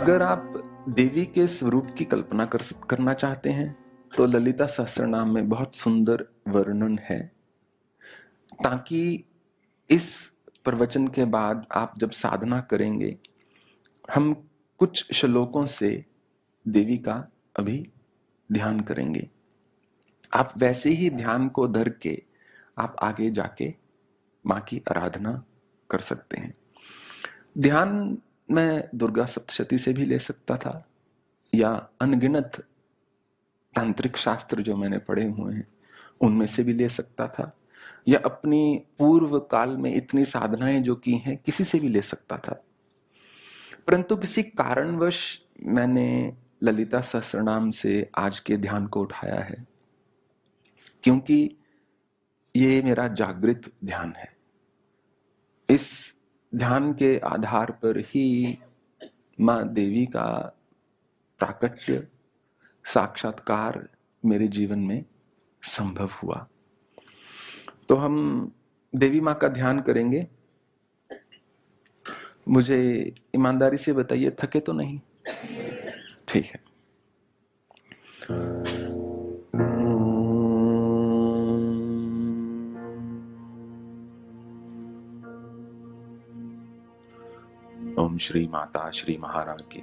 अगर आप देवी के स्वरूप की कल्पना कर करना चाहते हैं तो ललिता सहस्रनाम में बहुत सुंदर वर्णन है। ताकि इस प्रवचन के बाद आप जब साधना करेंगे, हम कुछ श्लोकों से देवी का अभी ध्यान करेंगे। आप वैसे ही ध्यान को धर के आप आगे जाके माँ की आराधना कर सकते हैं। ध्यान मैं दुर्गा सप्तशती से भी ले सकता था, या अनगिनत तांत्रिक शास्त्र जो मैंने पढ़े हुए हैं, उनमें से भी ले सकता था, या अपनी पूर्व काल में इतनी साधनाएँ जो की हैं, किसी से भी ले सकता था। परंतु किसी कारणवश मैंने ललिता सहस्रनाम से आज के ध्यान को उठाया है, क्योंकि ये मेरा जागृत ध्यान है। इस ध्यान के आधार पर ही माँ देवी का प्राकट्य, साक्षात्कार मेरे जीवन में संभव हुआ। तो हम देवी माँ का ध्यान करेंगे। मुझे ईमानदारी से बताइए, थके तो नहीं? ठीक है। ओम श्री माता श्री महाराज की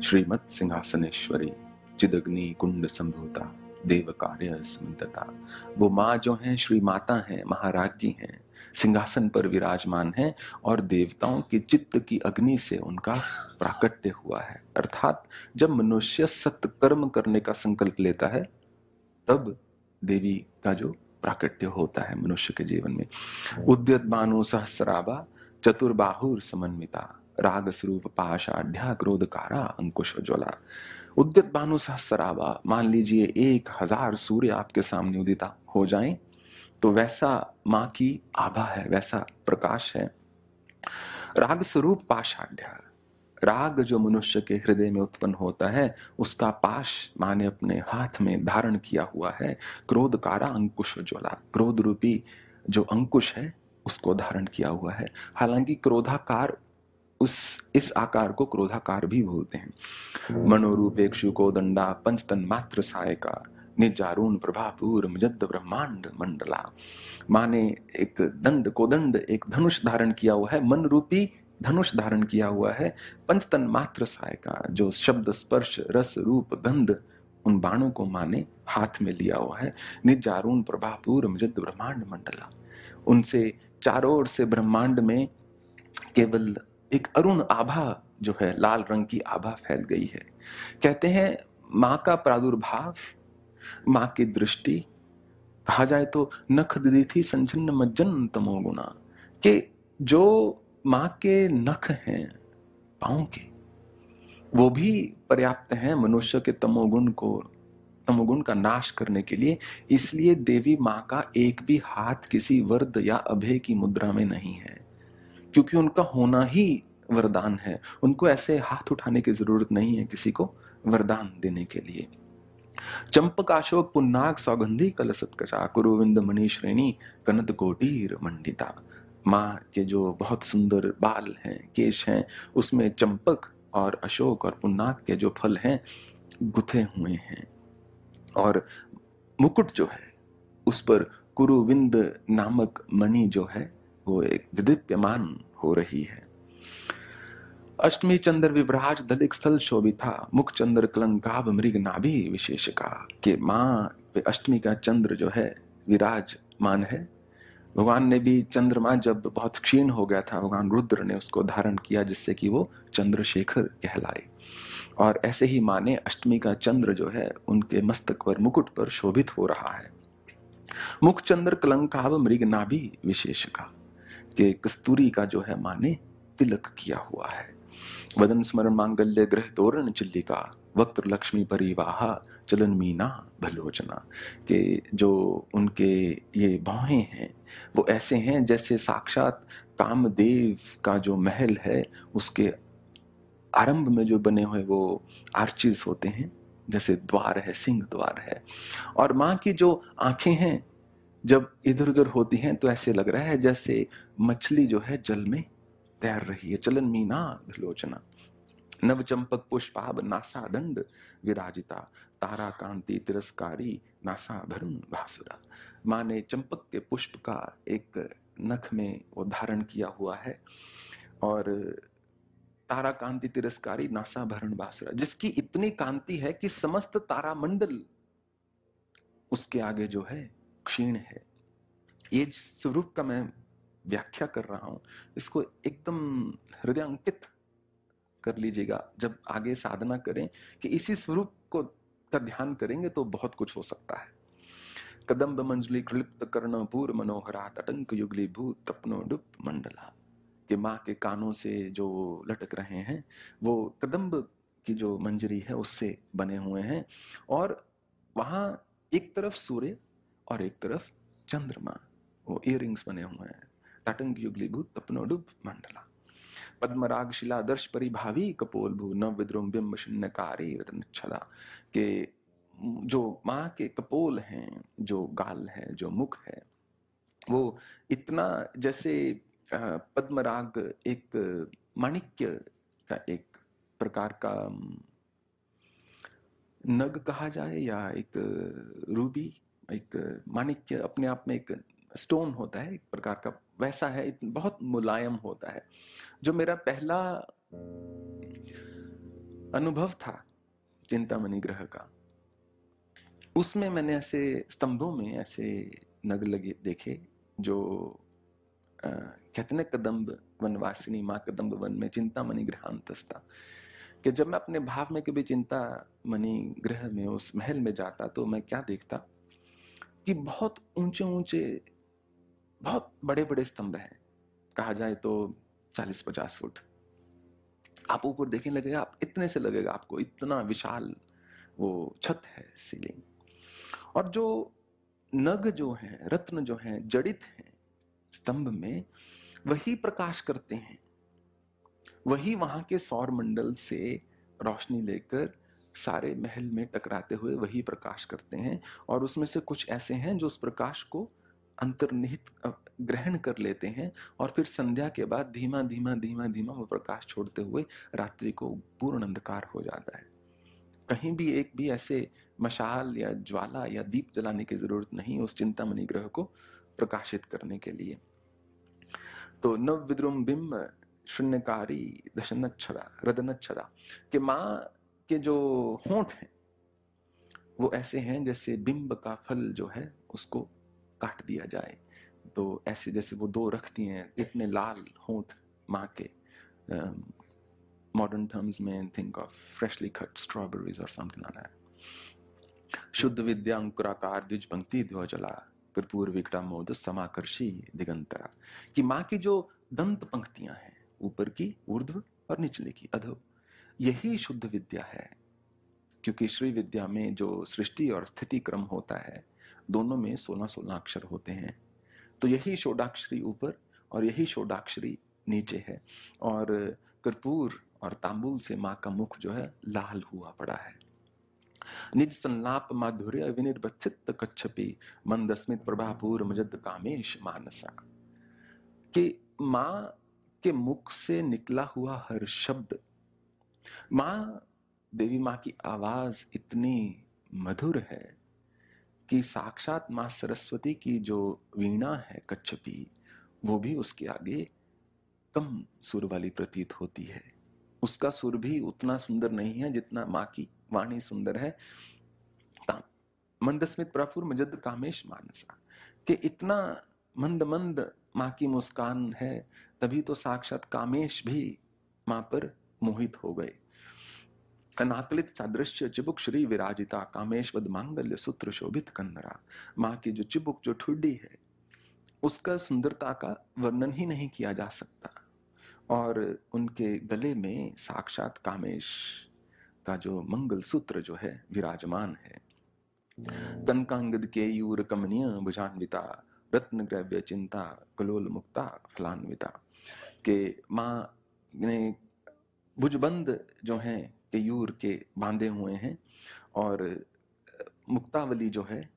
श्रीमत सिंहासनेश्वरी, चिदग्नि कुंड संभूता, देव कार्य स्मृतता वो माँ जो है, श्री माता है, महाराज्ञी हैं, सिंहासन पर विराजमान है और देवताओं की चित्त की अग्नि से उनका प्राकट्य हुआ है। अर्थात जब मनुष्य सत्कर्म करने का संकल्प लेता है, तब देवी का जो प्राकट्य होता है मनुष्य के जीवन में। उद्यत बानु सहस्राबा चतुर्बाहुर समन्विता। राग स्वरूप पाशाढ़ क्रोधकारा अंकुश ज्वला उद्यत बानु सहस्राबा मान लीजिए एक हज़ार सूर्य आपके सामने उदिता हो जाएँ तो वैसा माँ की आभा है, वैसा प्रकाश है। राग स्वरूप पाषाढ़ राग जो मनुष्य के हृदय में उत्पन्न होता है, उसका पाश माँ ने अपने हाथ में धारण किया हुआ है क्रोध कारा अंकुश ज्वला क्रोध रूपी जो अंकुश है, उसको धारण किया हुआ है। हालाँकि क्रोधाकार उस, इस आकार को क्रोधाकार भी बोलते हैं। मनोरूप एक को दंडा पंचतन मात्र सहायका निजारून प्रभापूर मजद ब्रह्मांड मंडला। माने एक दंड कोदंड एक धनुष धारण किया हुआ है मन रूपी धनुष धारण किया हुआ है पंचतन मात्र साय का जो शब्द, स्पर्श, रस, रूप, गंध, उन बाणों को माने हाथ में लिया हुआ है निजारून प्रभापूर मजद ब्रह्मांड मंडला। उनसे चारों ओर से ब्रह्मांड में केवल एक अरुण आभा जो है, लाल रंग की आभा फैल गई है। कहते हैं, माँ का प्रादुर्भाव, माँ की दृष्टि, कहा जाए तो नख दी थी संचन्न मज्जन तमोगुना के जो माँ के नख हैं पाओ के, वो भी पर्याप्त हैं मनुष्य के तमोगुण को तमोगुण का नाश करने के लिए। इसलिए देवी माँ का एक भी हाथ किसी वर्द या अभय की मुद्रा में नहीं है। क्योंकि उनका होना ही वरदान है। उनको ऐसे हाथ उठाने की ज़रूरत नहीं है किसी को वरदान देने के लिए। चंपक, अशोक, पुन्नाग, सौगंधी, कलसत कचा कुरुविंद मणि श्रेणी कोटीर, मंडिता। माँ के जो बहुत सुंदर बाल हैं, केश हैं, उसमें चंपक और अशोक और पुन्नाग के जो फल हैं, गुथे हुए हैं। और मुकुट जो है, उस पर कुरुविंद नामक मणि जो है वो एक विदिप्यमान हो रही है। अष्टमी चंद्र विभ्राज दलिक स्थल शोभिता, मुख चंद्र कलंकाभ मृग नाभि विशेष का के माँ पे अष्टमी का चंद्र जो है विराज मान है। भगवान ने भी चंद्रमा जब बहुत क्षीण हो गया था, भगवान रुद्र ने उसको धारण किया जिससे कि वो चंद्रशेखर कहलाए। और ऐसे ही माने अष्टमी का चंद्र जो है, उनके मस्तक पर मुकुट पर शोभित हो रहा है। मुख चंद्र कलंकाव मृग नाभि विशेष का के कस्तूरी का जो है माने तिलक किया हुआ है। वदन स्मरण मांगल्य ग्रह तोरण चिल्लिका वक्त लक्ष्मी परिवाहा, चलन मीना, भलोचना। के जो उनके ये बाहें हैं, वो ऐसे हैं जैसे साक्षात कामदेव का जो महल है, उसके आरंभ में जो बने हुए वो आर्चिज होते हैं, जैसे द्वार है, सिंह द्वार है। और माँ की जो आँखें हैं जब इधर उधर होती हैं तो ऐसे लग रहा है जैसे मछली जो है जल में तैर रही है। चलन मीना, लोचना। नव चंपक पुष्पाब नासा दंड विराजिता। तारा कांति तिरस्कारी नासा भरुण भासुरा। माँ ने चंपक के पुष्प का एक नख में वो धारण किया हुआ है और तारा कांति तिरस्कारी नासा भरण बासुरा जिसकी इतनी कांति है कि समस्त तारामंडल उसके आगे जो है क्षीण है। ये स्वरूप का मैं व्याख्या कर रहा हूँ, इसको एकदम हृदय अंकित कर लीजिएगा। जब आगे साधना करें कि इसी स्वरूप को का ध्यान करेंगे तो बहुत कुछ हो सकता है। कदम्ब मंजली क्लिप्त कर्ण पूर मनोहरा तटंक युगली भूत तपनो डुप मंडला। के माँ के कानों से जो लटक रहे हैं, वो कदम्ब की जो मंजरी है, उससे बने हुए हैं। और वहाँ एक तरफ़ सूर्य और एक तरफ़ चंद्रमा, वो इयरिंग्स बने हुए हैं। तटंग युगली भूत तपनो डुब मंडला। पद्मराग शिला दर्श परिभावी कपोल भू नव विद्रोम बिंब शून्यकारी रतन छला के जो माँ के कपोल हैं, जो गाल है, जो मुख है, वो इतना जैसे पद्मराग एक माणिक्य का एक प्रकार का नग कहा जाए या एक रूबी एक माणिक्य अपने आप में एक स्टोन होता है एक प्रकार का वैसा है बहुत मुलायम होता है। जो मेरा पहला अनुभव था चिंतामणि ग्रह का उसमें मैंने ऐसे स्तंभों में ऐसे नग लगे देखे जो आ, कहते ना कदम्ब वनवासिनी माँ कदम्ब वन में चिंतामणि ग्रहांतस्ता कि जब मैं अपने भाव में कभी चिंता मणि ग्रह में उस महल में जाता तो मैं क्या देखता? कि बहुत ऊँचे ऊँचे बहुत बड़े बड़े स्तंभ हैं। कहा जाए तो चालीस पचास फुट। आप ऊपर देखने लगेगा, आप इतने से लगेगा आपको, इतना विशाल वो छत है सीलिंग और जो नग जो है, रत्न जो है, जड़ित है, स्तंभ में, वही प्रकाश करते हैं। वही वहाँ के सौर मंडल से रोशनी लेकर सारे महल में टकराते हुए वही प्रकाश करते हैं और उसमें से कुछ ऐसे हैं जो उस प्रकाश को अंतर्निहित ग्रहण कर लेते हैं और फिर संध्या के बाद धीमा धीमा धीमा धीमा वो प्रकाश छोड़ते हुए रात्रि को पूर्ण अंधकार हो जाता है। कहीं भी एक भी ऐसे मशाल या ज्वाला या दीप जलाने की ज़रूरत नहीं उस चिंतामणि ग्रह को प्रकाशित करने के लिए। तो नव विद्रुम बिंब शून्यकारी दशनच्छदा, रदनच्छदा, के माँ के जो होंठ हैं, वो ऐसे हैं जैसे बिंब का फल जो है, उसको काट दिया जाए। तो ऐसे जैसे वो दो रखती हैं, इतने लाल होंठ माँ के मॉडर्न टर्म्स में think of freshly cut strawberries और समथिंग लाइक दैट शुद्ध विद्या अंकुराकार द्विज पंक्ति द्वजला कर्पूर विकटा मोद समाकर्षी दिगंतरा। कि माँ की जो दंत पंक्तियाँ हैं, ऊपर की ऊर्ध्व और निचले की अधो यही शुद्ध विद्या है। क्योंकि श्री विद्या में जो सृष्टि और स्थिति क्रम होता है, दोनों में सोलह सोलह अक्षर होते हैं। तो यही शोडाक्षरी ऊपर और यही शोडाक्षरी नीचे है। और कर्पूर और तांबुल से माँ का मुख जो है, लाल हुआ पड़ा है। निज संलाप माधुर्य विनिर्बचित कच्छपी मंदस्मित प्रभापूर मजद कामेश मानसा। कि माँ के मुख से निकला हुआ हर शब्द माँ, देवी माँ की आवाज़ इतनी मधुर है कि साक्षात माँ सरस्वती की जो वीणा है कच्छपी, वो भी उसके आगे कम सुर वाली प्रतीत होती है। उसका सुर भी उतना सुंदर नहीं है जितना माँ की वाणी सुंदर है। मंदस्मित प्रफुर मजद कामेश मानसा, कि इतना मंद मंद माँ की मुस्कान है, तभी तो साक्षात कामेश भी माँ पर मोहित हो गए। अनाकलित सादृश्य चिबुक श्री विराजिता, कामेश्वद मांगल्य सूत्र शोभित कन्नरा माँ की जो चिबुक, जो ठुड्डी है, उसका सुंदरता का वर्णन ही नहीं किया जा सकता। और उनके गले में साक्षात कामेश का जो मंगल सूत्र जो है, विराजमान है। कनकांगद के यूर कमनीय भुजान्विता रत्न ग्रव्य चिंता कलोल मुक्ता फलान्विता के माँ ने भुजबंद जो हैं, केयूर के बांधे हुए हैं और मुक्तावली जो है,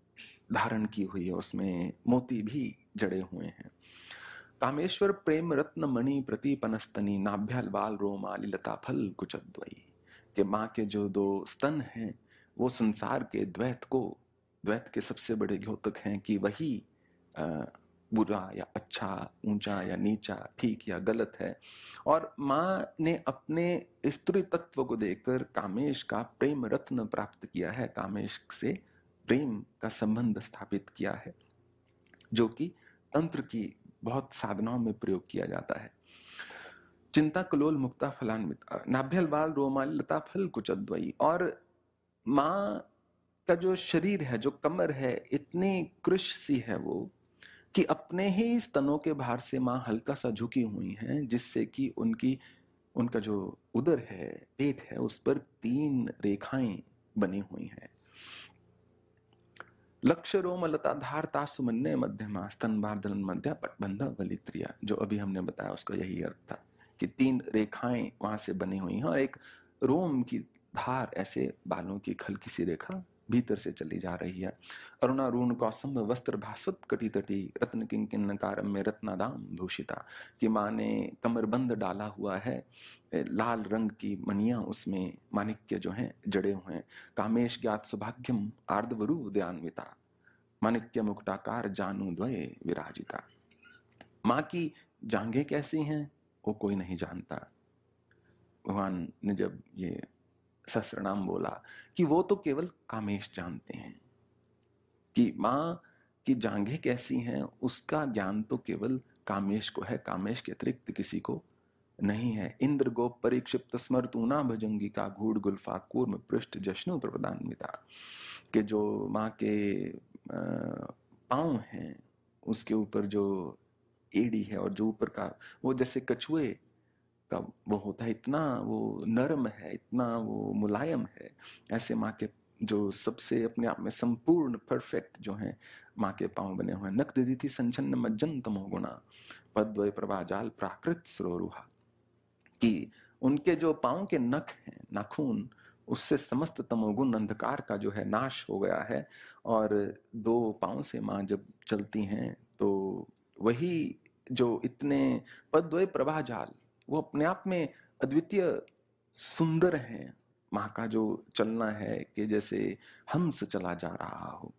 धारण की हुई है, उसमें मोती भी जड़े हुए हैं। कामेश्वर प्रेम रत्न मणि पनस्तनी नाभ्याल बाल रोमाली लता फल कुचद्वयी। के माँ के जो दो स्तन हैं, वो संसार के द्वैत को, द्वैत के सबसे बड़े द्योतक हैं कि वही बुरा या अच्छा ऊँचा या नीचा, ठीक या गलत है। और माँ ने अपने स्त्री तत्व को देखकर कामेश का प्रेम रत्न प्राप्त किया है। कामेश से प्रेम का संबंध स्थापित किया है, जो कि तंत्र की बहुत साधनाओं में प्रयोग किया जाता है। चिंता कलोल मुक्ता फलान्वित, नाभ्यल बाल रोमाल लता फल कुचद्वई और माँ का जो शरीर है, जो कमर है, इतनी कृष सी है वो कि अपने ही स्तनों के भार से माँ हल्का सा झुकी हुई हैं, जिससे कि उनकी, उनका जो उदर है, पेट है, उस पर तीन रेखाएँ बनी हुई हैं। लक्ष्य रोम लता धारता सुमन्य मध्यमा, स्तन बारदलन मध्य पटबंध वलित्रिया जो अभी हमने बताया उसका यही अर्थ था कि तीन रेखाएँ वहाँ से बनी हुई हैं और एक रोम की धार, ऐसे बालों की खलकी सी रेखा भीतर से चली जा रही है। अरुणारूण कौसम, वस्त्र भास्वत कटी तटी रत्न, किंकिन कारम में रत्नादाम भूषिता, कि माँ ने कमरबंद डाला हुआ है। लाल रंग की मनिया उसमें माणिक्य जो हैं, जड़े हुए हैं। कामेश ज्ञात सौभाग्यम, आर्दवरु दयान्विता माणिक्य मुक्ताकार जानू द्वय विराजिता। माँ की जांघें कैसी हैं, वो कोई नहीं जानता। भगवान ने जब ये सहस्रनाम बोला कि वो तो केवल कामेश जानते हैं। कि माँ की जांघें कैसी हैं, उसका ज्ञान तो केवल कामेश को है, कामेश के अतिरिक्त किसी को नहीं है। इंद्र गोप परीक्षिप्त स्मृतूना भजंगी का घूड गुल्फा कूर्म पृष्ठ जश्नु प्रदान्विता के जो माँ के पाँव हैं, उसके ऊपर जो एड़ी है और जो ऊपर का वो जैसे कछुए का वो होता है, इतना वो नरम है, इतना वो मुलायम है। ऐसे माँ के जो सबसे अपने आप में संपूर्ण परफेक्ट जो है, माँ के पाँव बने हुए नक दीदी थी संचन्न मज्जन तमो गुणा। पद्वय प्रभाजाल प्राकृत सरोरुहा। कि उनके जो पाँव के नख हैं, नाखून, उससे समस्त तमोगुण अंधकार का जो है, नाश हो गया है। और दो पाँव से माँ जब चलती हैं तो वही जो इतने पद्वय प्रभा जाल वो अपने आप में अद्वितीय सुंदर है। माँ का जो चलना है कि जैसे हंस चला जा रहा हो।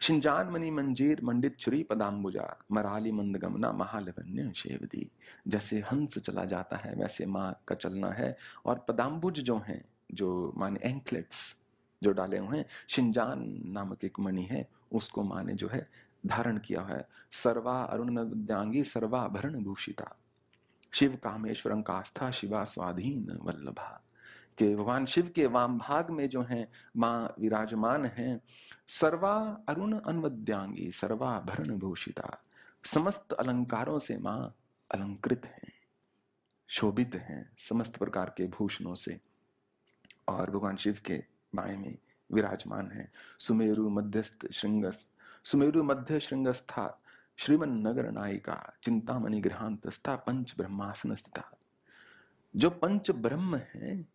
शिंजान मणि मंजीर मंडित छुरी पदाम्बुजा मराली मंद मंदगमना महालवन्य शेवदी। जैसे हंस चला जाता है, वैसे माँ का चलना है। और पदाम्बुज जो हैं, जो माने एंकलेट्स जो डाले हुए हैं, शिंजान नामक एक मणि है, उसको माँ ने जो है धारण किया है। सर्वा अरुण सर्वा भरण भूषिता शिव कामेश्वरं कास्था शिवा स्वाधीन वल्लभा। के भगवान शिव के वाम भाग में जो है, माँ विराजमान है, सर्वा अरुण अनवद्यांगी, सर्वा भरण भूषिता, समस्त अलंकारों से माँ अलंकृत है, शोभित हैं समस्त प्रकार के भूषणों से। और भगवान शिव के बाएँ में विराजमान है। सुमेरु मध्यस्थ श्रृंग सुमेरु मध्य श्रृंगस्था श्रीमन नगर नायिका चिंतामणि गृहांतस्था पंच ब्रह्मासन स्थिता जो पंच ब्रह्म है,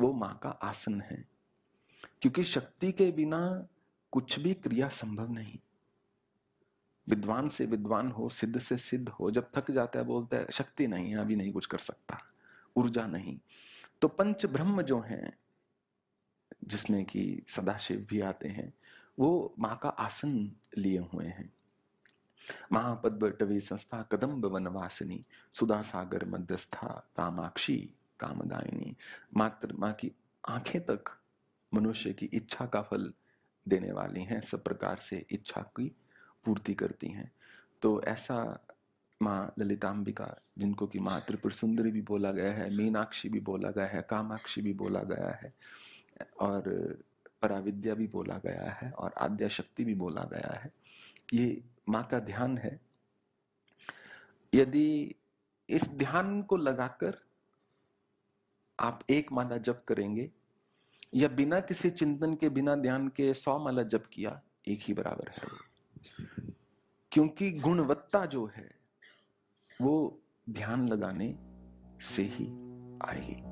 वो माँ का आसन है, क्योंकि शक्ति के बिना कुछ भी क्रिया संभव नहीं। विद्वान से विद्वान हो, सिद्ध से सिद्ध हो, जब थक जाता है, बोलता है, शक्ति नहीं है, अभी नहीं कुछ कर सकता, ऊर्जा नहीं। तो पंच ब्रह्म जो हैं, जिसमें कि सदाशिव भी आते हैं, वो माँ का आसन लिए हुए हैं। महापद्मटवी संस्था कदम्ब वनवासिनी सुधा सागर मध्यस्था कामाक्षी कामदायिनी। मात्र माँ की आँखें तक मनुष्य की इच्छा का फल देने वाली हैं, सब प्रकार से इच्छा की पूर्ति करती हैं। तो ऐसा माँ ललिताम्बिका जिनको कि माँ त्रिपुर सुंदरी भी बोला गया है, मीनाक्षी भी बोला गया है, कामाक्षी भी बोला गया है, और पराविद्या भी बोला गया है, और आद्या शक्ति भी बोला गया है। ये माँ का ध्यान है। यदि इस ध्यान को लगाकर आप एक माला जप करेंगे या बिना किसी चिंतन के, बिना ध्यान के सौ माला जप किया, एक ही बराबर है। क्योंकि गुणवत्ता जो है, वो ध्यान लगाने से ही आएगी।